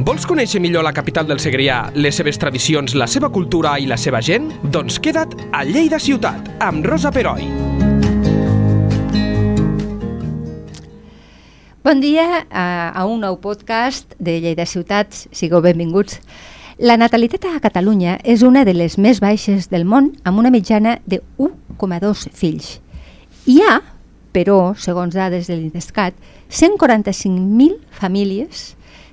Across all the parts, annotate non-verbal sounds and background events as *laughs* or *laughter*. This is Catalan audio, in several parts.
Vols conèixer millor la capital del Segrià, les seves tradicions, la seva cultura i la seva gent? Doncs queda't a Lleida Ciutat, amb Rosa Peroi. Bon dia a, a un nou podcast de Lleida Ciutat. Sigueu benvinguts. La natalitat a Catalunya és una de les més baixes del món, amb una mitjana de 1,2 fills. Hi ha, però, segons dades de l'INDESCAT, 145.000 famílies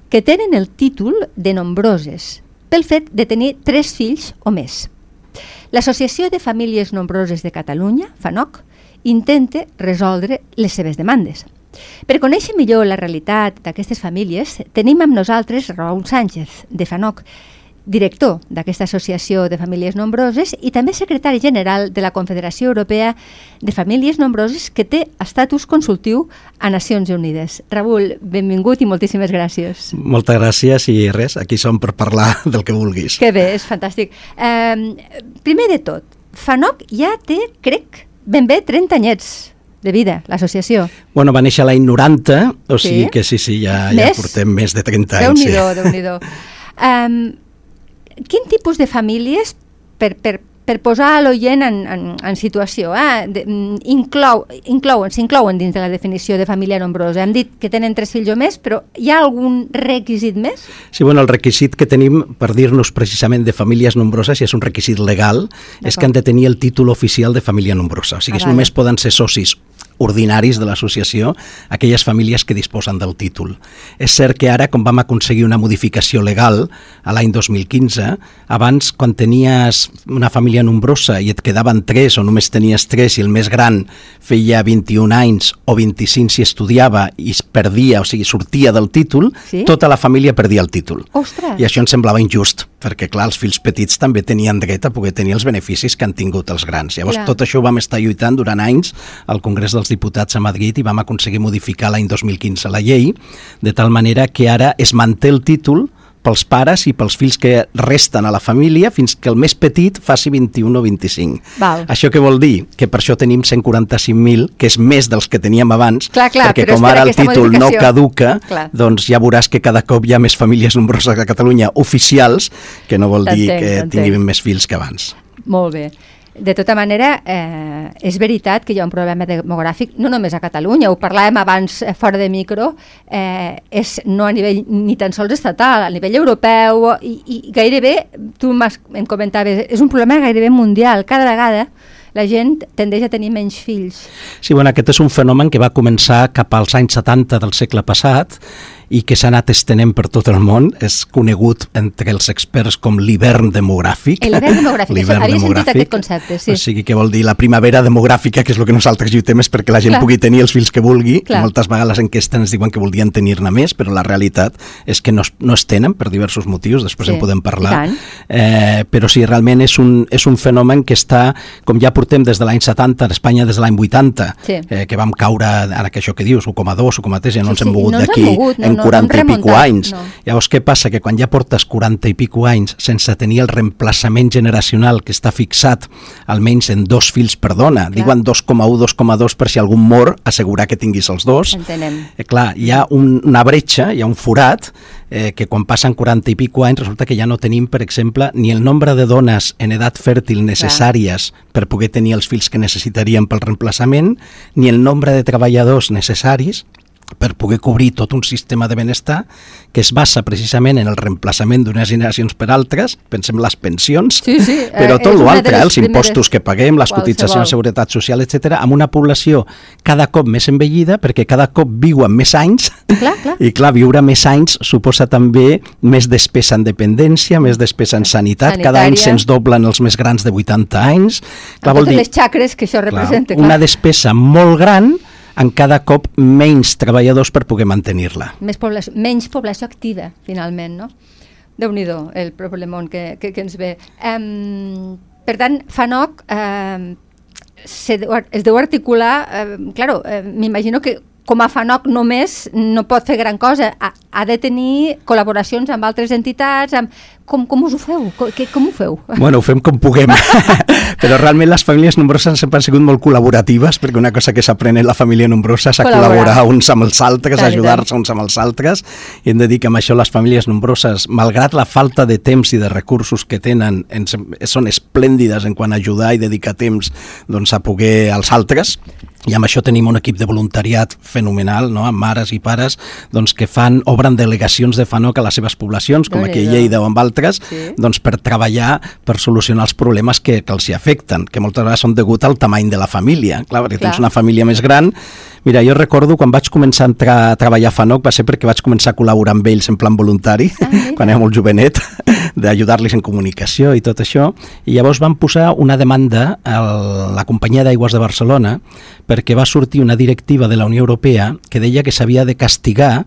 que tenen el títol de nombroses pel fet de tenir tres fills o més. L'Associació de Famílies Nombroses de Catalunya, FANOC, intenta resoldre les seves demandes. Per conèixer millor la realitat d'aquestes famílies, tenim amb nosaltres Raúl Sánchez, de FANOC, director d'aquesta Associació de Famílies Nombroses i també secretari general de la Confederació Europea de Famílies Nombroses que té estatus consultiu a Nacions Unides. Raül, benvingut i moltíssimes gràcies. Moltes gràcies i res, aquí som per parlar *laughs* del que vulguis. Que bé, és fantàstic. Eh, primer de tot, FANOC ja té, crec, ben bé 30 anyets de vida, l'associació. Bueno, va néixer l'any 90, o sí? sigui que sí, sí, ja, ja portem més de 30 anys. Déu-n'hi-do, sí. déu nhi um, *laughs* quin tipus de famílies, per, per, per posar l'oient en, en, en situació, eh? de, mm, inclou, inclouen, s'inclouen dins de la definició de família nombrosa. Hem dit que tenen tres fills o més, però hi ha algun requisit més? Sí, bueno, el requisit que tenim per dir-nos precisament de famílies nombroses, i és un requisit legal, és que han de tenir el títol oficial de família nombrosa. O sigui, ah, només poden ser socis ordinaris de l'associació aquelles famílies que disposen del títol. És cert que ara, com vam aconseguir una modificació legal a l'any 2015, abans, quan tenies una família nombrosa i et quedaven tres o només tenies tres i el més gran feia 21 anys o 25 si estudiava i es perdia, o sigui, sortia del títol, sí? tota la família perdia el títol. Ostres. I això ens semblava injust, perquè, clar, els fills petits també tenien dret a poder tenir els beneficis que han tingut els grans. Llavors, clar. tot això ho vam estar lluitant durant anys al Congrés dels Diputats a Madrid i vam aconseguir modificar l'any 2015 la llei, de tal manera que ara es manté el títol pels pares i pels fills que resten a la família fins que el més petit faci 21 o 25. Val. Això què vol dir? Que per això tenim 145.000, que és més dels que teníem abans, clar, clar, perquè com ara el títol no caduca, clar. doncs ja veuràs que cada cop hi ha més famílies nombroses a Catalunya oficials, que no vol dir que tinguin més fills que abans. Molt bé. De tota manera, eh, és veritat que hi ha un problema demogràfic, no només a Catalunya, ho parlàvem abans eh, fora de micro, eh, és no a nivell ni tan sols estatal, a nivell europeu, i, i gairebé, tu em comentaves, és un problema gairebé mundial, cada vegada la gent tendeix a tenir menys fills. Sí, bueno, aquest és un fenomen que va començar cap als anys 70 del segle passat i que s'ha anat estenent per tot el món. És conegut entre els experts com l'hivern demogràfic. *laughs* L'hivern demogràfic, havia demogràfic. sentit aquest concepte, sí. O sigui, que vol dir la primavera demogràfica, que és el que nosaltres lluitem, és perquè la gent Clar. pugui tenir els fills que vulgui. Clar. Moltes vegades les enquestes ens diuen que voldrien tenir-ne més, però la realitat és que no, no es tenen per diversos motius, després sí. en podem parlar. Eh, però sí, realment és un, és un fenomen que està, com ja portem des de l'any 70, a Espanya des de l'any 80, sí. eh, que vam caure, ara que això que dius, 1,2, 1,3, ja no sí, ens hem mogut no d'aquí no, 40 no i pico anys. No. Llavors, què passa? Que quan ja portes 40 i pico anys sense tenir el reemplaçament generacional que està fixat almenys en dos fills per dona, clar. diuen 2,1, 2,2 per si algun mor, assegurar que tinguis els dos. Entenem. Eh, clar, hi ha un, una bretxa, hi ha un forat, eh, que quan passen 40 i pico anys resulta que ja no tenim, per exemple, ni el nombre de dones en edat fèrtil necessàries Clar. per poder tenir els fills que necessitaríem pel reemplaçament, ni el nombre de treballadors necessaris per poder cobrir tot un sistema de benestar que es basa precisament en el reemplaçament d'unes generacions per altres, pensem les pensions, sí, sí. però eh, tot l'altre, eh, els impostos que paguem, les cotitzacions de seguretat social, etc, amb una població cada cop més envellida, perquè cada cop viuen més anys, clar, clar. i clar, viure més anys suposa també més despesa en dependència, més despesa en sanitat, Sanitària. cada any se'ns doblen els més grans de 80 anys. Clar, amb totes dir, les xacres que això representa. Clar, una despesa molt gran, en cada cop menys treballadors per poder mantenir-la. Menys població activa, finalment, no? déu nhi el problemon que, que, que ens ve. Um, per tant, FANOC um, se, es deu articular, um, claro, um, m'imagino que com a FANOC només no pot fer gran cosa, ha, ha de tenir col·laboracions amb altres entitats, amb... Com, com us ho feu? Com, que, com ho feu? *laughs* Bueno, ho fem com puguem, *laughs* però realment les famílies nombroses sempre han sigut molt col·laboratives, perquè una cosa que s'aprèn en la família nombrosa és a col·laborar. uns amb els altres, ajudar-se uns amb els altres, i hem de dir que amb això les famílies nombroses, malgrat la falta de temps i de recursos que tenen, en, són esplèndides en quant a ajudar i dedicar temps doncs, a poder als altres, i amb això tenim un equip de voluntariat fenomenal, no? amb mares i pares doncs, que fan, obren delegacions de FANOC a les seves poblacions, com aquí a Lleida o amb altres, sí. doncs, per treballar, per solucionar els problemes que, que els hi afecten, que moltes vegades són degut al tamany de la família. Clar, perquè Clar. tens una família més gran Mira, jo recordo quan vaig començar a, entrar, a treballar a FANOC va ser perquè vaig començar a col·laborar amb ells en plan voluntari, ah, quan era molt jovenet, d'ajudar-los en comunicació i tot això, i llavors van posar una demanda a la companyia d'aigües de Barcelona perquè va sortir una directiva de la Unió Europea que deia que s'havia de castigar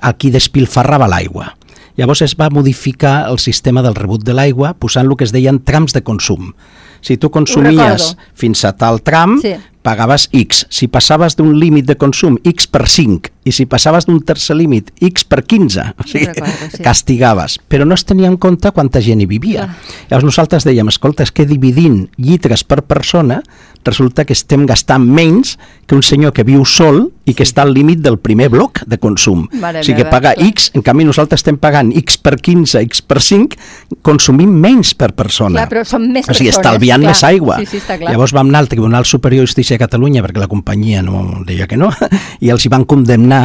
a qui despilfarrava l'aigua. Llavors es va modificar el sistema del rebut de l'aigua posant el que es deien trams de consum. Si tu consumies fins a tal tram, sí pagaves X. Si passaves d'un límit de consum X per 5 i si passaves d'un tercer límit X per 15, o sigui, recordo, sí. castigaves. Però no es tenia en compte quanta gent hi vivia. Ah. Llavors nosaltres dèiem, escolta, és que dividint llitres per persona resulta que estem gastant menys que un senyor que viu sol i que està al límit del primer bloc de consum. Mare o sigui, que paga clar. X, en canvi nosaltres estem pagant X per 15, X per 5, consumim menys per persona. Clar, però són més o sigui, persones, estalviant clar. més aigua. Sí, sí, Llavors vam anar al Tribunal Superior de De Catalunya, perquè la companyia no deia que no, *laughs* i els hi van condemnar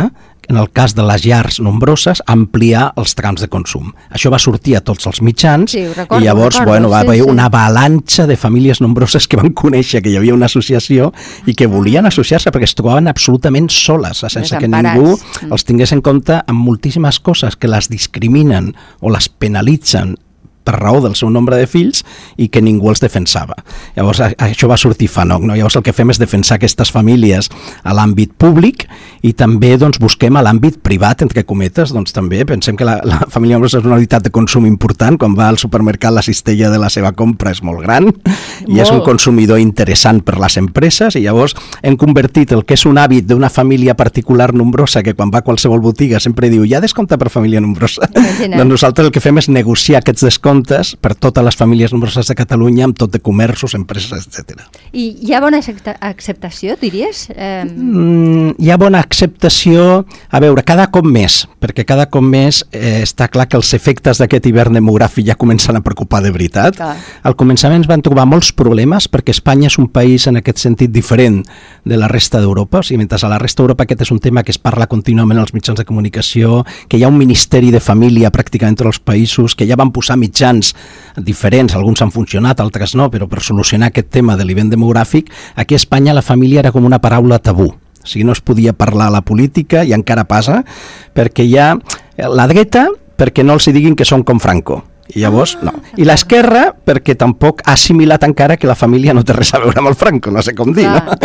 en el cas de les llars nombroses, ampliar els trams de consum. Això va sortir a tots els mitjans sí, recordo, i llavors recordo, bueno, va sí, haver sí. una avalanxa de famílies nombroses que van *laughs* conèixer que hi havia una associació i que volien associar-se perquè es trobaven absolutament soles, sense que ningú mm. els tingués en compte amb moltíssimes coses que les discriminen o les penalitzen per raó del seu nombre de fills i que ningú els defensava. Llavors això va sortir FANOC. No? Llavors el que fem és defensar aquestes famílies a l'àmbit públic i també doncs, busquem a l'àmbit privat, entre cometes, doncs també pensem que la, la família nombrosa és una unitat de consum important. Quan va al supermercat la cistella de la seva compra és molt gran i molt. és un consumidor interessant per les empreses i llavors hem convertit el que és un hàbit d'una família particular nombrosa que quan va a qualsevol botiga sempre diu ja descompta per família nombrosa. Imagina. Doncs nosaltres el que fem és negociar aquests descomptes comptes per totes les famílies nombroses de Catalunya amb tot de comerços, empreses, etc. I hi ha bona acceptació, diries? Eh... Mm, hi ha bona acceptació, a veure, cada cop més, perquè cada cop més eh, està clar que els efectes d'aquest hivern demogràfic ja comencen a preocupar de veritat. Clar. Al començament van trobar molts problemes perquè Espanya és un país en aquest sentit diferent de la resta d'Europa, o sigui, mentre a la resta d'Europa aquest és un tema que es parla contínuament als mitjans de comunicació, que hi ha un Ministeri de Família pràcticament entre els països, que ja van posar mitjans mitjans diferents, alguns han funcionat, altres no, però per solucionar aquest tema de l'event demogràfic, aquí a Espanya la família era com una paraula tabú. O sigui, no es podia parlar a la política, i encara passa, perquè hi ha la dreta perquè no els diguin que són com Franco i llavors, no. I l'esquerra, perquè tampoc ha assimilat encara que la família no té res a veure amb el Franco, no sé com dir, no?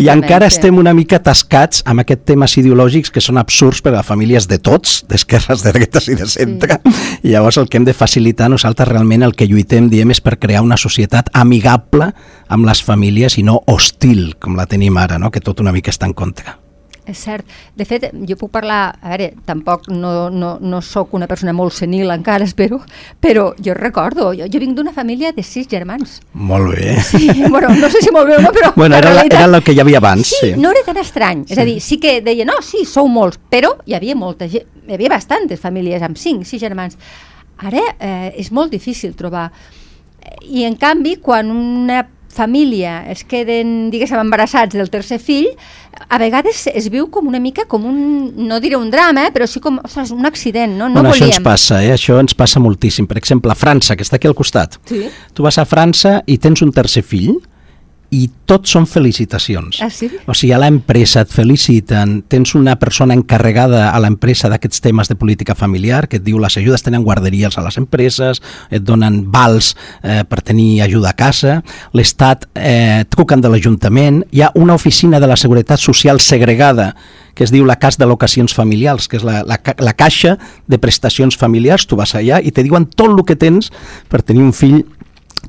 I encara sí. estem una mica tascats amb aquests temes ideològics que són absurds per a famílies de tots, d'esquerres, de dretes i de centre. Sí. I llavors el que hem de facilitar nosaltres realment el que lluitem, diem, és per crear una societat amigable amb les famílies i no hostil, com la tenim ara, no? que tot una mica està en contra. És cert. De fet, jo puc parlar, a veure, tampoc no, no, no sóc una persona molt senil encara, *laughs* espero, però jo recordo, jo, jo vinc d'una família de sis germans. Molt bé. Sí, bueno, no sé si molt bé o no, però... Bueno, era, realitat, era el que hi havia abans, sí. sí. no era tan estrany. Sí. És a dir, sí que deia, no, sí, sou molts, però hi havia molta gent, hi havia bastantes famílies amb cinc, sis germans. Ara eh, és molt difícil trobar. I en canvi, quan una família es queden, diguéssim, embarassats del tercer fill, a vegades es viu com una mica com un, no diré un drama, però sí com ostres, un accident, no? no bueno, volíem. Això ens passa, eh? això ens passa moltíssim. Per exemple, a França, que està aquí al costat. Sí. Tu vas a França i tens un tercer fill, i tot són felicitacions. Ah, sí? O sigui, a l'empresa et feliciten, tens una persona encarregada a l'empresa d'aquests temes de política familiar que et diu les ajudes tenen guarderies a les empreses, et donen vals eh, per tenir ajuda a casa, l'Estat eh, truquen de l'Ajuntament, hi ha una oficina de la Seguretat Social segregada que es diu la Cas d'Alocacions Familiars, que és la, la, la caixa de prestacions familiars, tu vas allà i te diuen tot el que tens per tenir un fill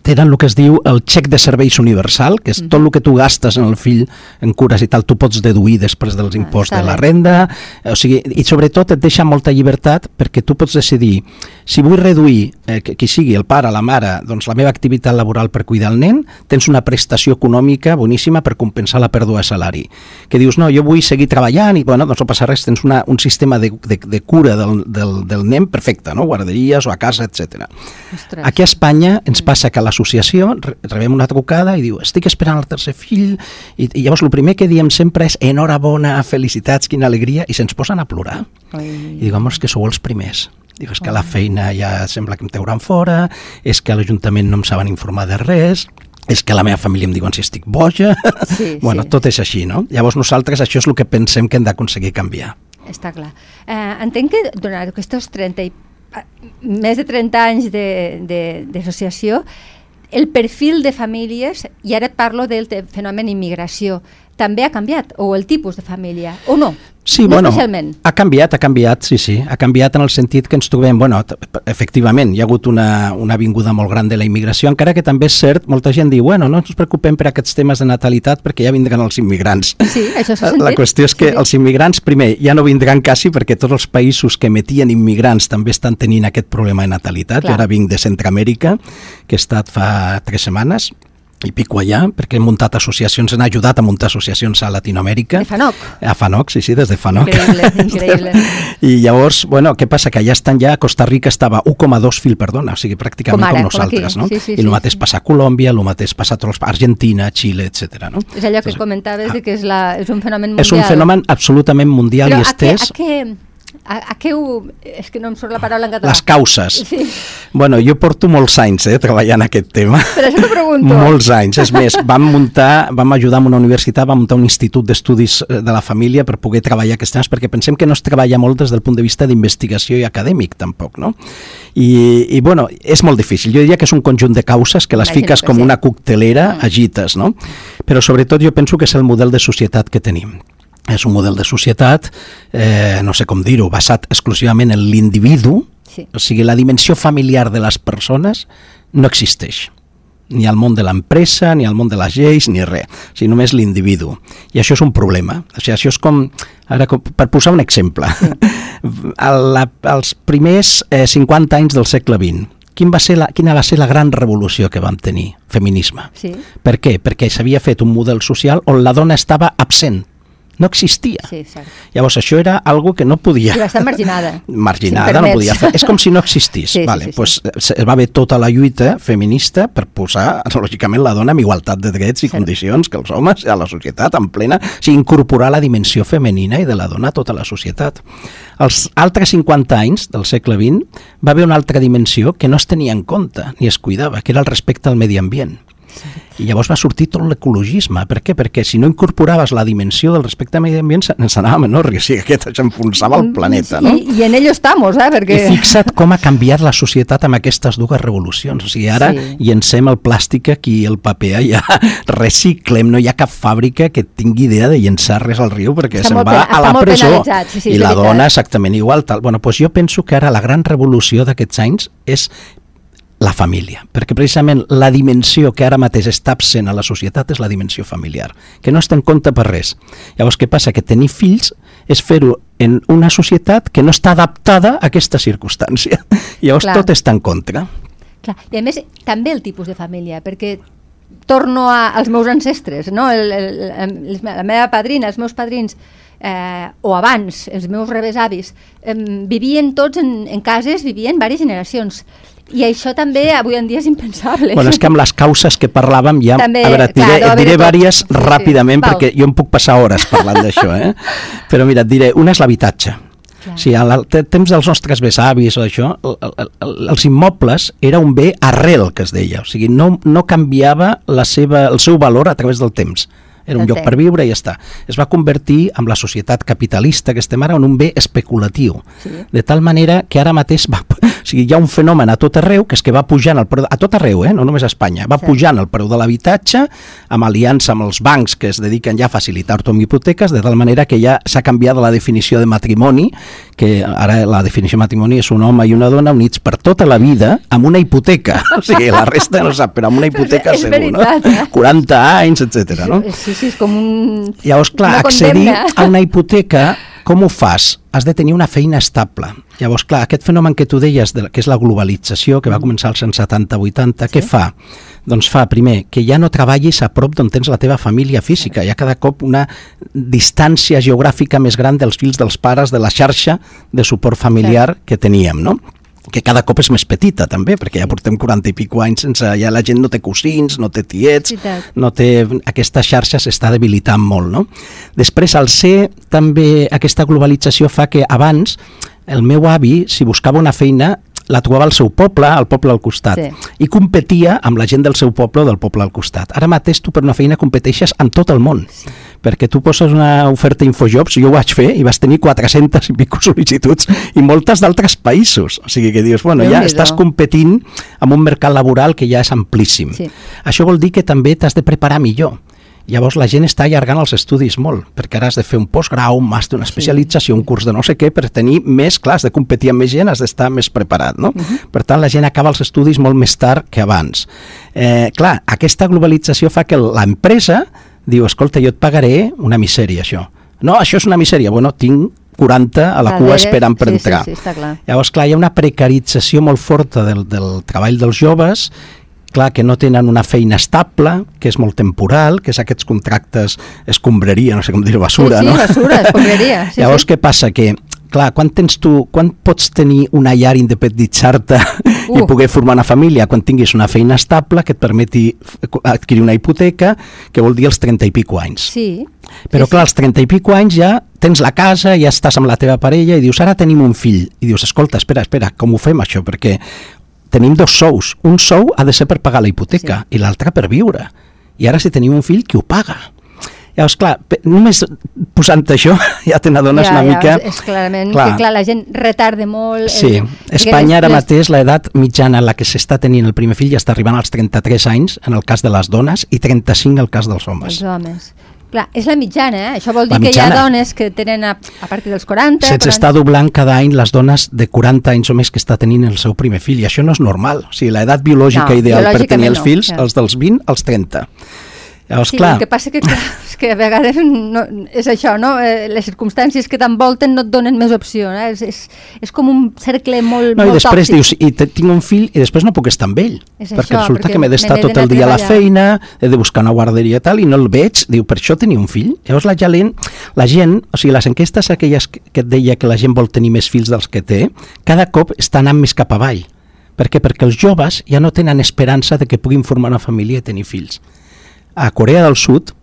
tenen el que es diu el xec de serveis universal, que és tot el que tu gastes en el fill en cures i tal, tu pots deduir després dels Ah, imposts de la renda, o sigui, i sobretot et deixa molta llibertat perquè tu pots decidir si vull reduir, eh, que- qui sigui, el pare, la mare, doncs la meva activitat laboral per cuidar el nen, tens una prestació econòmica boníssima per compensar la pèrdua de salari. Que dius, no, jo vull seguir treballant i, bueno, doncs no passa res, tens una, un sistema de, de, de cura del, del, del nen perfecte, no? guarderies o a casa, etc. Aquí a Espanya ens passa que a l'associació re- rebem una trucada i diu estic esperant el tercer fill i, i llavors el primer que diem sempre és enhorabona, felicitats, quina alegria i se'ns posen a plorar. I dic, home, és que sou els primers. Dic, és que la feina ja sembla que em teuran fora, és que a l'Ajuntament no em saben informar de res, és que a la meva família em diuen si estic boja... Sí, *laughs* bueno, sí. tot és així, no? Llavors nosaltres això és el que pensem que hem d'aconseguir canviar. Està clar. Eh, entenc que durant aquests 30 i, ah, més de 30 anys de- de- d'associació, el perfil de famílies, i ara parlo del fenomen immigració, també ha canviat, o el tipus de família, o no? Sí, no bueno, especialment. ha canviat, ha canviat, sí, sí, ha canviat en el sentit que ens trobem, bueno, efectivament, hi ha hagut una, una vinguda molt gran de la immigració, encara que també és cert, molta gent diu, bueno, no ens preocupem per aquests temes de natalitat perquè ja vindran els immigrants. Sí, això s'ha La sentit. qüestió és que Sí, els immigrants, primer, ja no vindran quasi perquè tots els països que emetien immigrants també estan tenint aquest problema de natalitat. Clar. Jo ara vinc de Centroamèrica, que he estat fa tres setmanes, i pico allà, perquè hem muntat associacions, han ajudat a muntar associacions a Latinoamèrica. De FANOC. A FANOC, sí, sí, des de FANOC. Increïble, increïble. *laughs* I llavors, bueno, què passa? Que ja estan ja, a Costa Rica estava 1,2 fil per dona, o sigui, pràcticament Com ara, com com aquí. nosaltres, no? Sí, sí, I el sí, mateix sí. passa a Colòmbia, el mateix passa a. Argentina, Xile, etc. no? És allò que Entonces, comentaves de que és, la, és un fenomen mundial. És un fenomen absolutament mundial Però i a què, estès. a què, a, a què ho... És que no em surt la paraula en català. Les causes. Sí. Bueno, jo porto molts anys eh, treballant aquest tema. Per això t'ho pregunto. Molts anys. És més, vam muntar, vam ajudar amb una universitat, vam muntar un institut d'estudis eh, de la família per poder treballar aquests temes, perquè pensem que no es treballa molt des del punt de vista d'investigació i acadèmic, tampoc, no? I, I, bueno, és molt difícil. Jo diria que és un conjunt de causes que les Imagino fiques que com sí. una coctelera, Mm. agites, no? Però sobretot jo penso que és el model de societat que tenim és un model de societat, eh, no sé com dir-ho, basat exclusivament en l'individu, Sí. o sigui, la dimensió familiar de les persones no existeix ni al món de l'empresa, ni al món de les lleis, ni res, o sigui, només l'individu. I això és un problema. O sigui, això és com, ara, com per posar un exemple, el, *laughs* la, els primers eh, 50 anys del segle XX, quin va ser la, quina va ser la gran revolució que vam tenir? Feminisme. Sí, Per què? Perquè s'havia fet un model social on la dona estava absent, no existia. sí, cert. Llavors això era algo que no podia... Va estar marginada. *laughs* Marginada, Si no podia fer. És com si no existís. *laughs* Sí, sí, vale, sí, sí. Pues, eh, es va haver tota la lluita feminista per posar, lògicament, la dona amb igualtat de drets i Cert. condicions que els homes a la societat en plena... O sigui, incorporar la dimensió femenina i de la dona a tota la societat. Els altres 50 anys del segle XX va haver una altra dimensió que no es tenia en compte ni es cuidava, que era el respecte al medi ambient. I llavors va sortir tot l'ecologisme. Per què? Perquè si no incorporaves la dimensió del respecte al medi ambient, ens anava menor, o sigui, aquest s'enfonsava el planeta, no? I, I en ello estamos, eh? Perquè... I fixa't com ha canviat la societat amb aquestes dues revolucions. O sigui, ara Sí. llencem el plàstic aquí i el paper allà, *laughs* reciclem, no hi ha cap fàbrica que tingui idea de llençar res al riu perquè se'n va a la presó. sí, sí, I la veritat. dona exactament igual. Tal. Bueno, doncs jo penso que ara la gran revolució d'aquests anys és la família, perquè precisament la dimensió que ara mateix està absent a la societat és la dimensió familiar, que no es té en compte per res. Llavors, què passa? Que tenir fills és fer-ho en una societat que no està adaptada a aquesta circumstància. *laughs* Llavors Clar. tot està en contra. Clar. I a més, també el tipus de família, perquè torno a, als meus ancestres, no? el, el, el, la meva padrina, els meus padrins, eh, o abans, els meus rebesavis, eh, vivien tots en, en cases, vivien diverses generacions. I això també avui en dia és impensable. Bueno, és que amb les causes que parlàvem ja... També, a veure, et diré, clar, et diré tot. vàries Sí, sí. ràpidament Val. perquè jo em puc passar hores parlant d'això, eh? Però mira, et diré, una és l'habitatge. Sigui, al te- temps dels nostres besavis o això, el, el, el, els immobles era un bé arrel, que es deia. O sigui, no, no canviava la seva, el seu valor a través del temps. Era un lloc per viure i ja està. Es va convertir amb la societat capitalista que estem ara en un bé especulatiu. Sí. De tal manera que ara mateix va, sigui, hi ha un fenomen a tot arreu que és que va pujant el preu, a tot arreu, eh? no només a Espanya, va sí. pujant el preu de l'habitatge amb aliança amb els bancs que es dediquen ja a facilitar-t'ho amb hipoteques, de tal manera que ja s'ha canviat la definició de matrimoni, que ara la definició de matrimoni és un home i una dona units per tota la vida amb una hipoteca. *laughs* O sigui, la resta no sap, però amb una hipoteca és segur, veritat, no? Eh? 40 anys, etc. no? Sí, sí, és com un... Llavors, clar, accedir condemna. a una hipoteca, com ho fas? Has de tenir una feina estable. Llavors, clar, aquest fenomen que tu deies, de, que és la globalització, que va començar als anys 70-80, sí. què fa? Doncs fa, primer, que ja no treballis a prop d'on tens la teva família física. Hi ha cada cop una distància geogràfica més gran dels fills dels pares de la xarxa de suport familiar sí. que teníem, no? Que cada cop és més petita també, perquè ja portem 40 i pico anys sense... Ja la gent no té cosins, no té tiets, no té... Aquesta xarxa s'està debilitant molt, no? Després, al ser també aquesta globalització fa que abans el meu avi, si buscava una feina, la trobava al seu poble, al poble al costat, Sí. i competia amb la gent del seu poble o del poble al costat. Ara mateix tu per una feina competeixes amb tot el món, sí. Perquè tu poses una oferta Infojobs, jo ho vaig fer, i vas tenir 400 i pico sol·licituds, i moltes d'altres països. O sigui que dius, bueno, ja estàs competint amb un mercat laboral que ja és amplíssim. Sí. Això vol dir que també t'has de preparar millor. Llavors la gent està allargant els estudis molt, perquè ara has de fer un postgrau, un màster, una especialització, un curs de no sé què, per tenir més, clar, de competir amb més gent, has d'estar més preparat, no? Per tant, la gent acaba els estudis molt més tard que abans. Eh, clar, aquesta globalització fa que l'empresa diu, escolta, jo et pagaré una misèria, això. No, això és una misèria. Bueno, tinc 40 a la cua esperant per sí, entrar. Sí, sí, està clar. Llavors, clar, hi ha una precarització molt forta del, del treball dels joves, clar, que no tenen una feina estable, que és molt temporal, que és aquests contractes escombraria, no sé com dir basura, sí, sí, no? basura, escombraria, *laughs* sí, Llavors, sí. què passa? Que clar, quan tens tu, quan pots tenir una llar independitzar-te i Uh. poder formar una família quan tinguis una feina estable que et permeti f- adquirir una hipoteca, que vol dir els 30 i pico anys. Sí. Però sí, clar, als 30 i pico anys ja tens la casa, ja estàs amb la teva parella i dius, ara tenim un fill. I dius, escolta, espera, espera, com ho fem això? Perquè tenim dos sous. Un sou ha de ser per pagar la hipoteca i l'altre per viure. I ara si tenim un fill, qui ho paga? Llavors, clar, només posant això *laughs* ja te n'adones ja, una ja, mica... És, és clarament clar. que clar, la gent retarda molt... Sí, el- Espanya ara les- mateix l'edat mitjana en la que s'està tenint el primer fill ja està arribant als 33 anys en el cas de les dones i 35 en el cas dels homes. Els homes. Clar, és la mitjana, eh? Això vol dir que hi ha dones que tenen a, a partir dels 40... Se'ns 40... està doblant cada any les dones de 40 anys o més que està tenint el seu primer fill, i això no és normal. O sigui, l'edat biològica No, ideal per tenir els no, fills, ja. els dels 20 als 30. Llavors, Sí, clar, el que passa que, clar, és que a vegades no, és això, no? Eh, les circumstàncies que t'envolten no et donen més opció, eh? és, és, és com un cercle molt, no, i molt després tòxic. dius, i tinc un fill i després no puc estar amb ell, És perquè això, resulta perquè que m'he d'estar tot el dia a la feina, he de buscar una guarderia tal, i no el veig, diu, per això tenia un fill? Llavors la gent, la gent, o sigui, les enquestes aquelles que que et deia que la gent vol tenir més fills dels que té, cada cop està anant més cap avall. Per què? Perquè els joves ja no tenen esperança de que puguin formar una família i tenir fills. A Corea del Sud,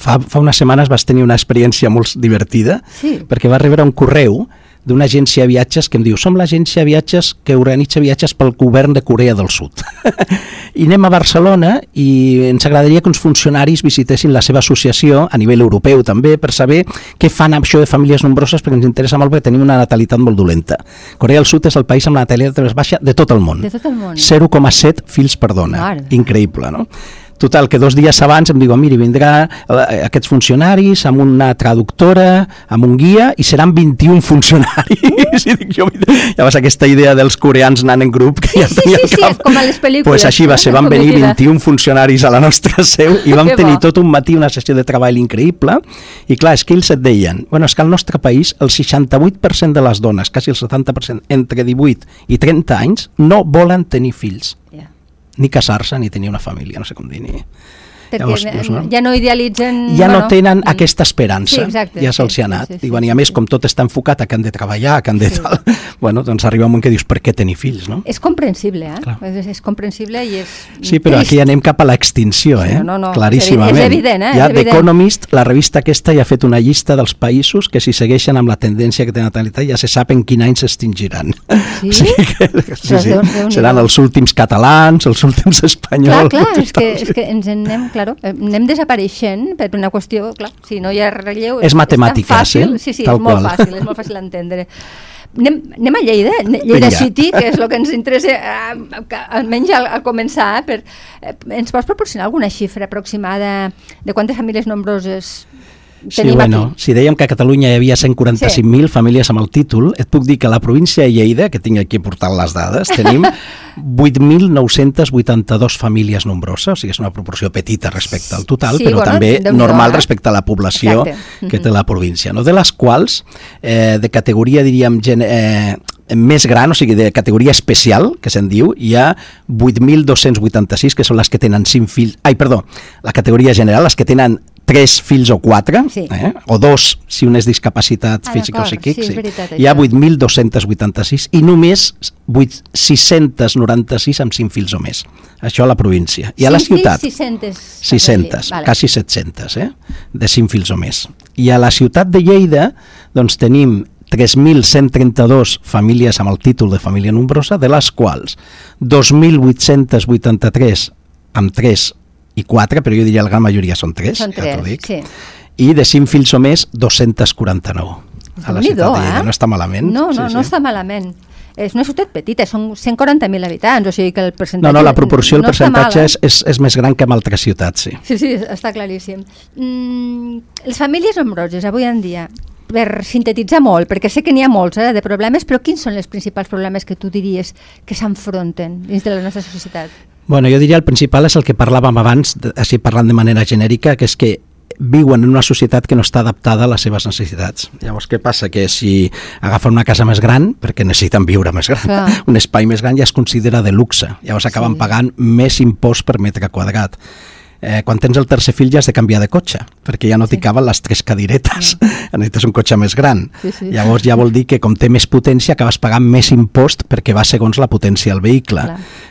fa, fa unes setmanes vas tenir una experiència molt divertida, Sí. perquè va rebre un correu d'una agència de viatges que em diu som l'agència de viatges que organitza viatges pel govern de Corea del Sud. *laughs* I anem a Barcelona i ens agradaria que uns funcionaris visitessin la seva associació a nivell europeu també per saber què fan amb això de famílies nombroses perquè ens interessa molt perquè tenim una natalitat molt dolenta. Corea del Sud és el país amb la natalitat més baixa de tot el món. De tot el món. 0,7 fills per dona. Increïble, no? Total, que dos dies abans em diuen, miri, vindrà eh, aquests funcionaris amb una traductora, amb un guia, i seran 21 funcionaris. *laughs* I dic, jo, llavors aquesta idea dels coreans anant en grup que Sí, ja sí, tenia sí, al sí, cap. com a les pel·lícules, Pues així va ser, van venir vida. 21 funcionaris a la nostra seu i *laughs* vam Que tenir bo. tot un matí una sessió de treball increïble i clar, és que ells et deien bueno, és que al nostre país el 68% de les dones, quasi el 70% entre 18 i 30 anys no volen tenir fills Ja. Ni casar-se ni tenir una família, no sé com dir ni... Perquè Llavors, dius, no? ja no idealitzen... Ja no bueno, tenen mm. aquesta esperança, Sí, exacte, ja se'ls sí, ha anat. sí, sí, Diuen, sí, I a més, sí. com tot està enfocat a que han de treballar, a que han de Sí. tal, *laughs* bueno, doncs arriba un moment que dius, per què tenir fills, no? És comprensible, eh? Clar. És, és comprensible i és Sí, però trist. aquí anem cap a l'extinció, eh? No, no, Claríssimament. és evident, eh? Ja evident. Economist, la revista aquesta, ja ha fet una llista dels països que si segueixen amb la tendència que té natalitat ja se sap en quin any s'extingiran. Sí? *laughs* O sigui que, sí, Però sí. Seran els últims catalans, els últims Clar, espanyols... clar, és que, és que ens en anem, claro, anem desapareixent per una qüestió, clar, si no hi ha relleu... És tan matemàtiques, fàcil, eh? Sí, sí, Tal és molt qual. fàcil, és molt fàcil d'entendre. Anem, anem a Lleida, Lleida Vinga. City, que és el que ens interessa, eh, almenys al, al començar. Per, eh, ens pots proporcionar alguna xifra aproximada de quantes famílies nombroses Sí, bueno, aquí. si dèiem que a Catalunya hi havia 145.000 sí. famílies amb el títol, et puc dir que a la província de Lleida, que tinc aquí portant les dades, *laughs* tenim 8.982 famílies nombroses, o sigui, és una proporció petita respecte al total, sí, però bueno, també normal respecte a la població Exacte. que té la província, no? de les quals, eh, de categoria, diríem, gen eh, més gran, o sigui, de categoria especial, que se'n diu, hi ha 8.286, que són les que tenen 5 fills... Ai, perdó, la categoria general, les que tenen tres fills o quatre, sí. eh? o dos si un és discapacitat ah, física o psíquic, sí, sí. hi ha 8.286 i només 8, 696 amb 5 fills o més. Això a la província. I a la ciutat... 600. 600, vale. quasi 700, eh? de 5 fills o més. I a la ciutat de Lleida doncs tenim 3.132 famílies amb el títol de família nombrosa, de les quals 2.883 amb 3 i 4, però jo diria la gran majoria són 3, són 3 ja dic. Sí. I de 5 fills o més, 249 a la ciutat de Lleida. Eh? No està malament. No, no, sí, no sí. està malament. És una ciutat petita, són 140.000 habitants, o sigui que el percentatge... No, no, la proporció, el no percentatge és, és, és més gran que en altres ciutats, sí. Sí, sí, està claríssim. Mm, les famílies nombroses, avui en dia, per sintetitzar molt, perquè sé que n'hi ha molts eh, de problemes, però quins són els principals problemes que tu diries que s'enfronten dins de la nostra societat? Bueno, jo diria el principal és el que parlàvem abans, així parlant de manera genèrica, que és que viuen en una societat que no està adaptada a les seves necessitats. Llavors, què passa? Que si agafen una casa més gran, perquè necessiten viure més gran, Clar. *laughs* un espai més gran ja es considera de luxe. Llavors acaben sí. pagant més impost per metre quadrat eh, quan tens el tercer fill ja has de canviar de cotxe, perquè ja no t'hi sí. caben les tres cadiretes, no. *laughs* necessites un cotxe més gran. Sí, sí. Llavors ja vol dir que com té més potència acabes pagant més impost perquè va segons la potència del vehicle.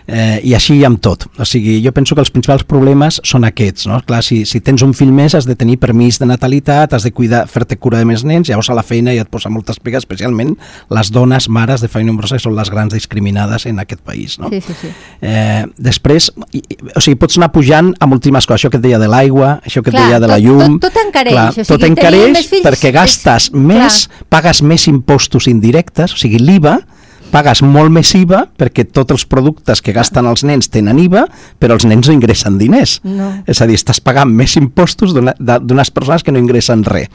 Eh, I així amb tot. O sigui, jo penso que els principals problemes són aquests. No? Clar, si, si tens un fill més has de tenir permís de natalitat, has de cuidar, fer-te cura de més nens, llavors a la feina ja et posa moltes pegues, especialment les dones, mares de feina nombrosa, que són les grans discriminades en aquest país. No? Sí, sí, sí. Eh, després, i, o sigui, pots anar pujant a moltíssimes moltíssimes coses, això que et deia de l'aigua, això que et clar, deia de la llum... Tot, tot encareix. Clar, o sigui, tot encareix perquè gastes és... més, clar. pagues més impostos indirectes, o sigui, l'IVA, pagues molt més IVA perquè tots els productes que gasten els nens tenen IVA, però els nens no ingressen diners. No. És a dir, estàs pagant més impostos d'unes persones que no ingressen res.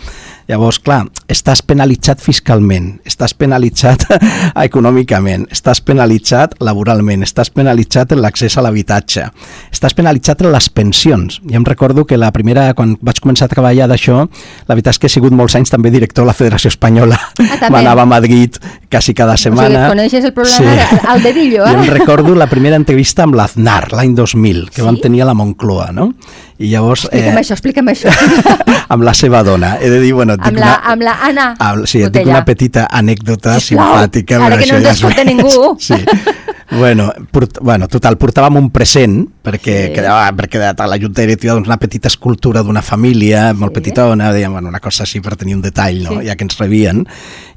Llavors, clar, estàs penalitzat fiscalment, estàs penalitzat *laughs* econòmicament, estàs penalitzat laboralment, estàs penalitzat en l'accés a l'habitatge, estàs penalitzat en les pensions. Jo em recordo que la primera, quan vaig començar a treballar d'això, la veritat és que he sigut molts anys també director de la Federació Espanyola. Ah, *laughs* M'anava a Madrid quasi cada setmana. O sigui, coneixes el problema sí. al dedillo, eh? Jo em recordo la primera entrevista amb l'Aznar, l'any 2000, que sí? vam tenir a la Moncloa, no? I llavors... Explica'm eh, això, explica'm això. *laughs* amb la seva dona. He de dir, bueno... Amb la, una, amb la Anna amb, Sí, et dic una petita anècdota Sisplau, simpàtica. Ara que no ens escolta ningú. *laughs* sí. Bueno, port, bueno, total, portàvem un present perquè, sí. quedava, perquè la Junta Directiva doncs, una petita escultura d'una família molt sí. petitona, dèiem, bueno, una cosa així per tenir un detall, no? Sí. ja que ens rebien,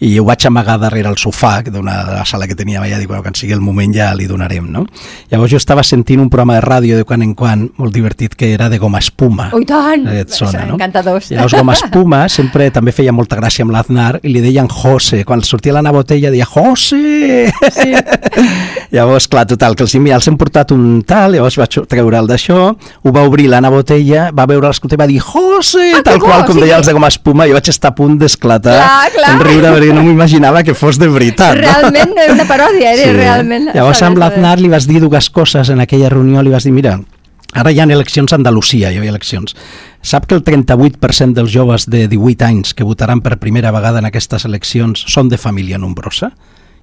i ho vaig amagar darrere el sofà d'una la sala que teníem allà, dic, bueno, quan sigui el moment ja li donarem, no? Llavors jo estava sentint un programa de ràdio de quan en quan, molt divertit, que era de goma espuma. Oh, tant! Et sona, no? Encantadors. Llavors goma espuma sempre també feia molta gràcia amb l'Aznar i li deien José, quan sortia la botella deia José! Sí. *laughs* Llavors, clar, total, que els, mira, els hem portat un tal, llavors vaig treure el d'això, ho va obrir l'Anna Botella, va veure l'escolta i va dir José, ah, tal qual, com sí, deia els de goma espuma, i vaig estar a punt d'esclatar en riure, perquè no m'imaginava que fos de veritat. Realment, no? era una paròdia, era sí. realment. Llavors amb l'Aznar li vas dir dues coses en aquella reunió, li vas dir, mira, Ara hi ha eleccions a Andalusia, hi havia eleccions. Sap que el 38% dels joves de 18 anys que votaran per primera vegada en aquestes eleccions són de família nombrosa?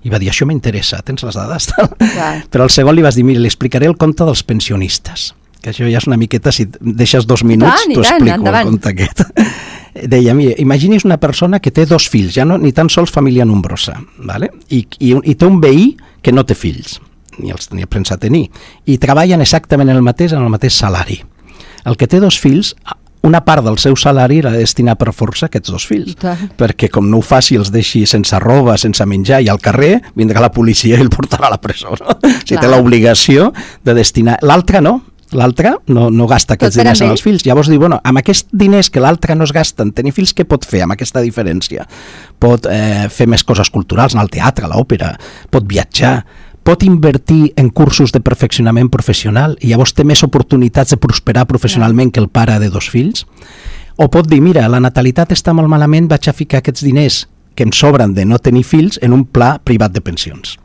i va dir, això m'interessa, tens les dades? Però al segon li vas dir, mira, li explicaré el compte dels pensionistes, que això ja és una miqueta, si deixes dos minuts, t'ho explico endavant. el compte aquest. *laughs* Deia, mira, imagini's una persona que té dos fills, ja no ni tan sols família nombrosa, ¿vale? I, i, i té un veí que no té fills, ni els tenia pensat tenir, i treballen exactament el mateix en el mateix salari. El que té dos fills una part del seu salari era destinar per força a aquests dos fills. Perquè com no ho faci, els deixi sense roba, sense menjar i al carrer, vindrà la policia i el portarà a la presó. No? O sigui, té l'obligació de destinar... L'altre no, l'altre no, no gasta aquests diners en els fills. Llavors diu, bueno, amb aquests diners que l'altre no es gasta en tenir fills, què pot fer amb aquesta diferència? Pot eh, fer més coses culturals, anar al teatre, a l'òpera, pot viatjar, pot invertir en cursos de perfeccionament professional i llavors té més oportunitats de prosperar professionalment que el pare de dos fills. O pot dir, mira, la natalitat està molt malament, vaig a ficar aquests diners que em sobren de no tenir fills en un pla privat de pensions.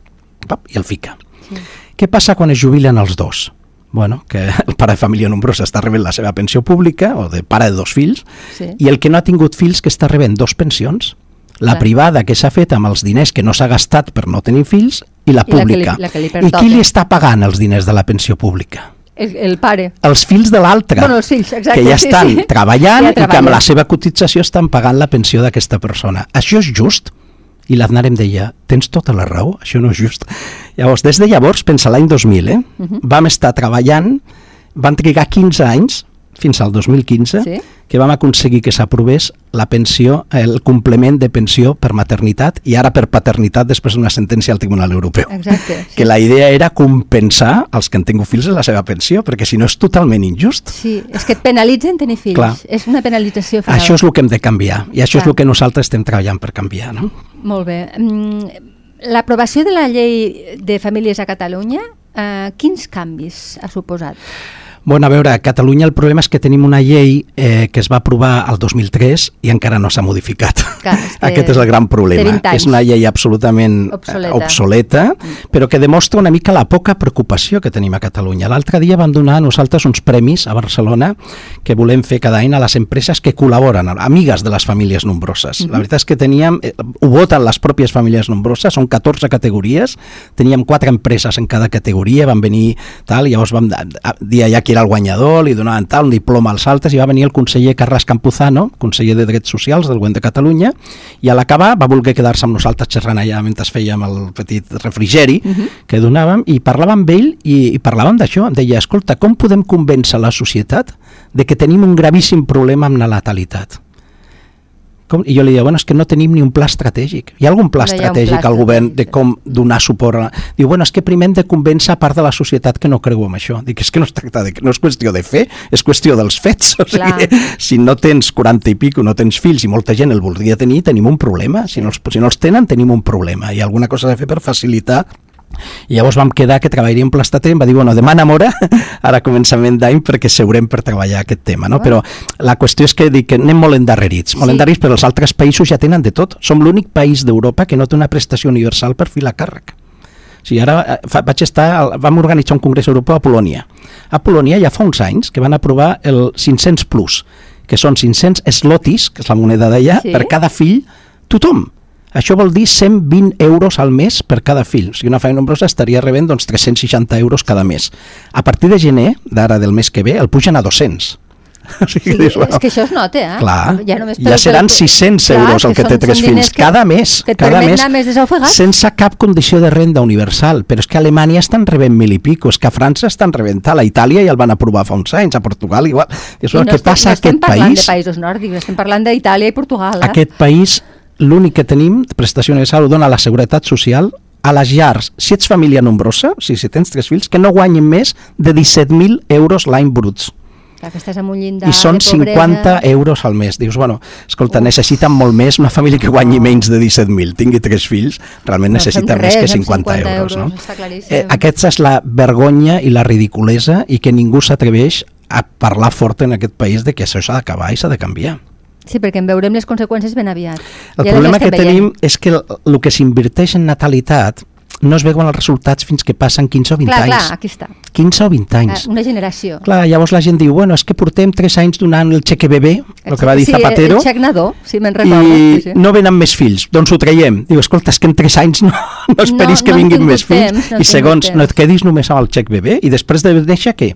I el fica. Sí. Què passa quan es jubilen els dos? bueno, que el pare de família nombrosa està rebent la seva pensió pública, o de pare de dos fills, sí. i el que no ha tingut fills que està rebent dos pensions, la Clar. privada que s'ha fet amb els diners que no s'ha gastat per no tenir fills i la pública. I, la que li, la que li I qui li està pagant els diners de la pensió pública? El, el pare. Els fills de l'altre. Bueno, els fills, exacte. Que ja estan sí, sí. treballant ja i que amb la seva cotització estan pagant la pensió d'aquesta persona. Això és just? I l'Aznar em deia, tens tota la raó, això no és just. Llavors, des de llavors, pensa l'any 2000, eh, uh mhm. -huh. vam estar treballant, van trigar 15 anys fins al 2015, sí? que vam aconseguir que s'aprovés la pensió, el complement de pensió per maternitat i ara per paternitat després d'una sentència al Tribunal Europeu. Exacte. Sí. Que la idea era compensar els que han tingut fills en la seva pensió, perquè si no és totalment injust. Sí, és que et penalitzen tenir fills. Clar. És una penalització final. Això és el que hem de canviar i això Clar. és el que nosaltres estem treballant per canviar. No? Molt bé. Mm, l'aprovació de la llei de famílies a Catalunya, eh, quins canvis ha suposat? Bueno, a veure, a Catalunya el problema és que tenim una llei eh, que es va aprovar el 2003 i encara no s'ha modificat. Clar, és *laughs* Aquest és el gran problema. És una llei absolutament obsoleta, obsoleta mm. però que demostra una mica la poca preocupació que tenim a Catalunya. L'altre dia vam donar a nosaltres uns premis a Barcelona que volem fer cada any a les empreses que col·laboren, amigues de les famílies nombroses. Mm -hmm. La veritat és que teníem, eh, ho voten les pròpies famílies nombroses, són 14 categories, teníem quatre empreses en cada categoria, van venir tal, llavors vam dir allà qui era el guanyador, li donaven tal, un diploma als altres, i va venir el conseller Carles Campuzano, conseller de Drets Socials del Govern de Catalunya, i a l'acabar va voler quedar-se amb nosaltres xerrant allà mentre fèiem el petit refrigeri uh mhm. -huh. que donàvem, i parlàvem amb ell i, i parlàvem d'això, em deia, escolta, com podem convèncer la societat de que tenim un gravíssim problema amb la natalitat? Com? I jo li dic, bueno, és que no tenim ni un pla estratègic. Hi ha algun pla no estratègic pla al govern de com donar suport? A... Diu, bueno, és que primer hem de convèncer a part de la societat que no creu en això. Dic, és que no es tracta de... No és qüestió de fer, és qüestió dels fets. *laughs* O sigui, si no tens 40 i pico, no tens fills i molta gent el voldria tenir, tenim un problema. Si no els, si no els tenen, tenim un problema. I alguna cosa a fer per facilitar i llavors vam quedar que treballaríem plastater i em va dir, bueno, demà enamora, *laughs* ara començament d'any, perquè seurem per treballar aquest tema, no? Però la qüestió és que dic que anem molt endarrerits, molt sí. endarrerits, però els altres països ja tenen de tot. Som l'únic país d'Europa que no té una prestació universal per filar càrrec. O sigui, ara eh, fa, vaig estar, vam organitzar un congrés europeu a Polònia. A Polònia ja fa uns anys que van aprovar el 500 plus, que són 500 slotis, que és la moneda d'allà, sí? per cada fill, tothom. Això vol dir 120 euros al mes per cada fill. O sigui, una família nombrosa estaria rebent doncs, 360 euros cada mes. A partir de gener, d'ara del mes que ve, el pugen a 200. *laughs* O sigui, sí, dius, bueno, és que això es nota, eh? Clar, ja, ja seran 600 clar, euros el que, que té tres fills que, cada mes, que cada mes, més sense cap condició de renda universal. Però és que a Alemanya estan rebent mil i pico, és que a França estan rebent tal, a Itàlia ja el van aprovar fa uns anys, a Portugal igual. És, no què passa no aquest país? No estem parlant de països nòrdics, estem parlant d'Itàlia i Portugal. Eh? Aquest país l'únic que tenim, prestació universal, ho dona la Seguretat Social, a les llars, si ets família nombrosa, o sigui, si tens tres fills, que no guanyin més de 17.000 euros l'any bruts. Clar, que estàs amb un llindar I són 50 euros al mes. Dius, bueno, escolta, Uf. necessiten molt més una família que guanyi no. menys de 17.000, tingui tres fills, realment no necessita res, més que 50, 50 euros. euros no? eh, aquesta és la vergonya i la ridiculesa i que ningú s'atreveix a parlar fort en aquest país de que això s'ha d'acabar i s'ha de canviar. Sí, perquè en veurem les conseqüències ben aviat. El ja problema que veient. tenim és que el, el que s'inverteix en natalitat no es veuen els resultats fins que passen 15 o 20 clar, anys. Clar, aquí està. 15 o 20 anys. Una generació. Clar, llavors la gent diu, bueno, és que portem 3 anys donant el xeque bebè, el, que va dir sí, Zapatero. el xec nadó, si me'n recordo. I sí, sí. no venen més fills, doncs ho traiem. Diu, escolta, és que en 3 anys no, no esperis no, que no vinguin més fills. Temps, no I segons, temps. no et quedis només amb el xec bebè i després de néixer què?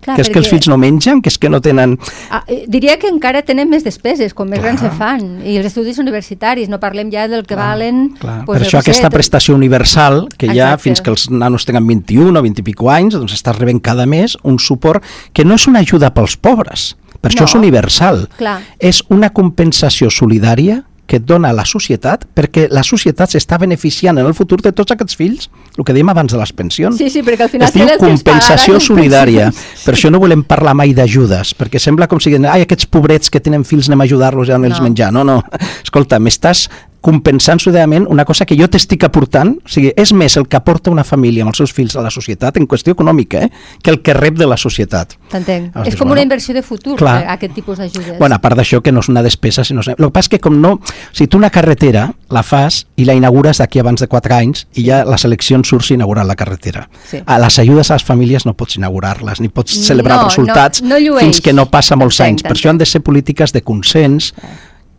Clar, que és que els fills no mengen, que és que no tenen... Ah, eh, diria que encara tenen més despeses, com més grans se fan, i els estudis universitaris, no parlem ja del que clar, valen... Clar. Pues, per això aquesta prestació universal, que Exacte. ja fins que els nanos tenen 21 o 20 i pico anys, doncs estàs rebent cada mes un suport que no és una ajuda pels pobres, per no, això és universal. Clar. És una compensació solidària que et dona la societat perquè la societat s'està beneficiant en el futur de tots aquests fills, el que dèiem abans de les pensions. Sí, sí, perquè al final... Es diu compensació solidària. *laughs* Per això no volem parlar mai d'ajudes, perquè sembla com si ai, aquests pobrets que tenen fills anem a ajudar-los i anem no. menjar. No, no. Escolta, m'estàs compensant solidàriament una cosa que jo t'estic aportant, o sigui, és més el que aporta una família amb els seus fills a la societat en qüestió econòmica, eh, que el que rep de la societat. T'entenc. És com bueno, una inversió de futur, clar. Eh, aquest tipus d'ajudes. Bueno, a part d'això, que no és una despesa, sinó... El que passa és que com no... Si tu una carretera la fas i la inaugures d'aquí abans de 4 anys i ja les eleccions surts inaugurar la carretera. Sí. A les ajudes a les famílies no pots inaugurar-les, ni pots celebrar no, resultats no, no fins que no passa molts anys. Per això han de ser polítiques de consens,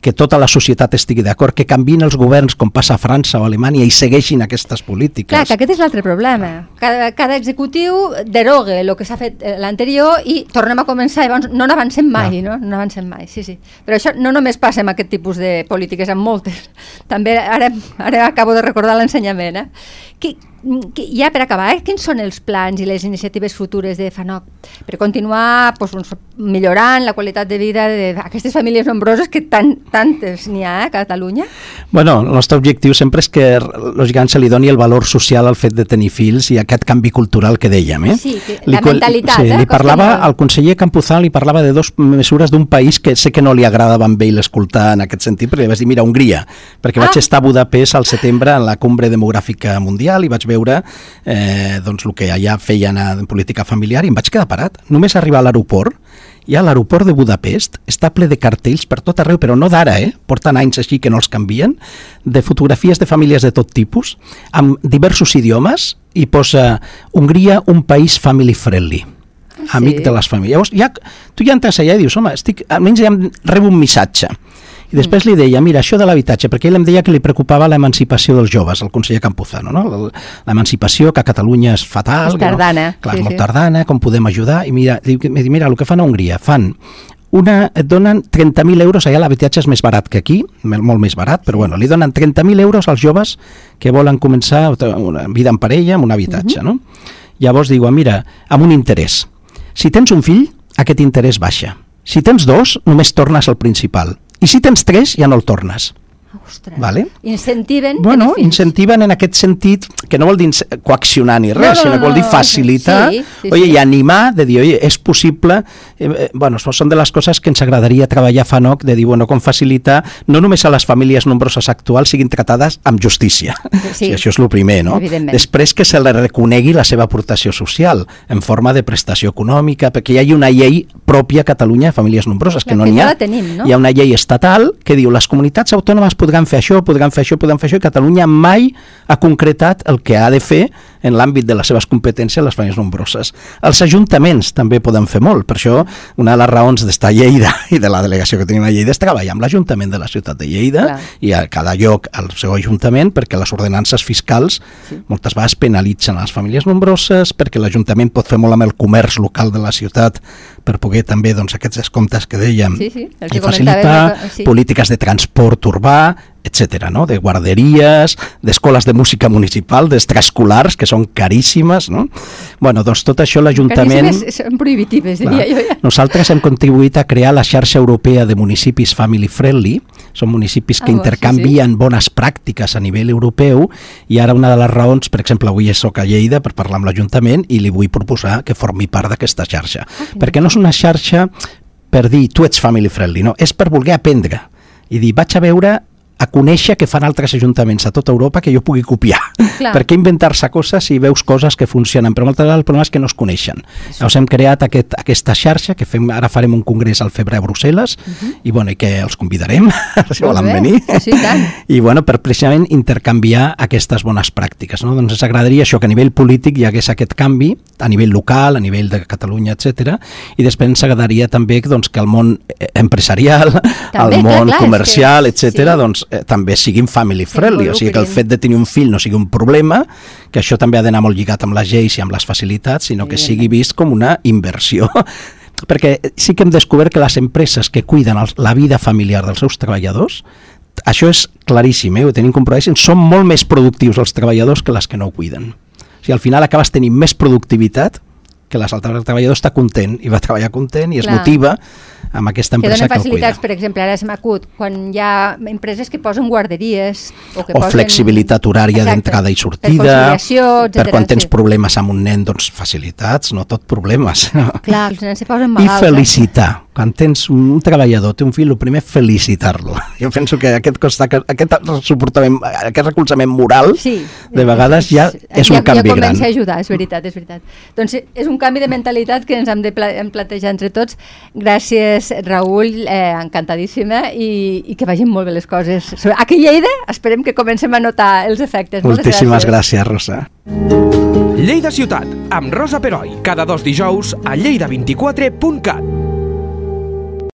que tota la societat estigui d'acord, que canvin els governs com passa a França o a Alemanya i segueixin aquestes polítiques. Clar, que aquest és l'altre problema. Cada, cada executiu derogue el que s'ha fet eh, l'anterior i tornem a començar, llavors no n'avancem mai, no. no? No avancem mai, sí, sí. Però això no només passa amb aquest tipus de polítiques, amb moltes. També ara, ara acabo de recordar l'ensenyament, eh? Que, que, ja per acabar, eh, quins són els plans i les iniciatives futures de FANOC per continuar doncs, millorant la qualitat de vida d'aquestes famílies nombroses que tant, tantes n'hi ha a Catalunya? Bueno, el nostre objectiu sempre és que lògicament se li doni el valor social al fet de tenir fills i aquest canvi cultural que dèiem. Eh? Sí, que, li, la mentalitat. Sí, eh? li parlava, al conseller Campuzano li parlava de dos mesures d'un país que sé que no li agradava amb ell escoltar en aquest sentit, perquè li vas dir, mira, Hongria, perquè ah. vaig estar a Budapest al setembre en la cumbre demogràfica mundial i vaig veure eh, doncs, el que allà feien en política familiar i em vaig quedar parat. Només arribar a l'aeroport, ja l'aeroport de Budapest està ple de cartells per tot arreu, però no d'ara, eh? porten anys així que no els canvien, de fotografies de famílies de tot tipus, amb diversos idiomes, i posa Hongria un país family friendly amic sí. de les famílies. Llavors, ja, tu ja entres allà i dius, home, estic, almenys ja rebo un missatge. I després li deia, mira, això de l'habitatge, perquè ell em deia que li preocupava l'emancipació dels joves, el conseller Campuzano, no? l'emancipació, que a Catalunya és fatal. És tardana. No? Clar, sí, molt sí. tardana, com podem ajudar? I mira, mira, el que fan a Hongria, fan una, et donen 30.000 euros, allà l'habitatge és més barat que aquí, molt més barat, però bueno, li donen 30.000 euros als joves que volen començar una vida en parella amb un habitatge, uh -huh. no? Llavors diuen, mira, amb un interès. Si tens un fill, aquest interès baixa. Si tens dos, només tornes al principal. I si tens tres, ja no el tornes. Ostres. Vale? Incentiven Bueno, incentiven en aquest sentit, que no vol dir coaccionar ni res, no, no, sinó que vol dir facilitar sí, sí, oye, sí. i animar, de dir, oye, és possible... Eh, eh, bueno, són de les coses que ens agradaria treballar a FANOC, de dir, bueno, com facilitar no només a les famílies nombroses actuals siguin tratades amb justícia. Sí. sí això és el primer, no? Després que se li reconegui la seva aportació social en forma de prestació econòmica, perquè hi hagi una llei pròpia a Catalunya de famílies nombroses, que, que no n'hi ha. Tenim, no? Hi ha una llei estatal que diu les comunitats autònomes podran fer això, podran fer això, podran fer això, i Catalunya mai ha concretat el que ha de fer en l'àmbit de les seves competències les famílies nombroses. Els ajuntaments també poden fer molt, per això una de les raons d'estar a Lleida i de la delegació que tenim a Lleida és treballar amb l'Ajuntament de la ciutat de Lleida Clar. i a cada lloc al seu ajuntament perquè les ordenances fiscals sí. moltes vegades penalitzen les famílies nombroses perquè l'Ajuntament pot fer molt amb el comerç local de la ciutat per poder també doncs, aquests descomptes que dèiem sí, sí, i facilitar sí. polítiques de transport urbà, etc. No? de guarderies, d'escoles de música municipal, d'extraescolars, que són caríssimes. No? Bueno, doncs tot això l'Ajuntament... Són prohibitives, diria jo. Ja. Nosaltres hem contribuït a crear la xarxa europea de municipis family friendly, són municipis que ah, intercanvien sí, sí. bones pràctiques a nivell europeu i ara una de les raons, per exemple, avui soc a Lleida per parlar amb l'Ajuntament i li vull proposar que formi part d'aquesta xarxa. Ah, perquè no és una xarxa per dir tu ets family friendly, no, és per voler aprendre i dir vaig a veure a conèixer que fan altres ajuntaments a tota Europa que jo pugui copiar. Clar. Per què inventar-se coses si veus coses que funcionen? Però moltes vegades el problema és que no es coneixen. Això. Llavors hem creat aquest, aquesta xarxa, que fem, ara farem un congrés al febrer a Brussel·les, uh -huh. i, bueno, i que els convidarem, *laughs* si volen bé. venir. Sí, tant. I bueno, per precisament intercanviar aquestes bones pràctiques. No? Doncs ens agradaria això, que a nivell polític hi hagués aquest canvi, a nivell local, a nivell de Catalunya, etc. I després ens agradaria també doncs, que el món empresarial, també, el món clar, clar, comercial, etc. Sí. doncs eh, també siguin family friendly, o sigui que el fet de tenir un fill no sigui un problema, que això també ha d'anar molt lligat amb les lleis i amb les facilitats, sinó que sigui vist com una inversió *laughs* perquè sí que hem descobert que les empreses que cuiden els, la vida familiar dels seus treballadors això és claríssim, eh? ho tenim comprovat, són molt més productius els treballadors que les que no ho cuiden. O sigui, al final acabes tenint més productivitat que l'assaltant treballador està content i va treballar content i es Clar. motiva amb aquesta que empresa donen que, el cuida. facilitats, per exemple, ara se m'acut, quan hi ha empreses que posen guarderies o que o posen... flexibilitat horària d'entrada i Per sortida, per etcètera, quan tens problemes amb un nen, doncs facilitats, no tot problemes. Clar, els nens se posen I malalts. eh? felicitar. Quan tens un treballador, té un fill, el primer felicitar-lo. *laughs* Jo penso que aquest, costat, aquest suportament, aquest recolzament moral, Sí, de vegades ja és un ja, canvi ja gran. comença a ajudar, és veritat, és veritat. Doncs és un canvi de mentalitat que ens hem de pla hem plantejar entre tots. Gràcies, Raül, eh, encantadíssima i, i que vagin molt bé les coses. Aquí a Lleida esperem que comencem a notar els efectes. Moltíssimes gràcies, Rosa. Lleida Ciutat, amb Rosa Peroi, cada dos dijous a lleida24.cat.